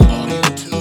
Hold on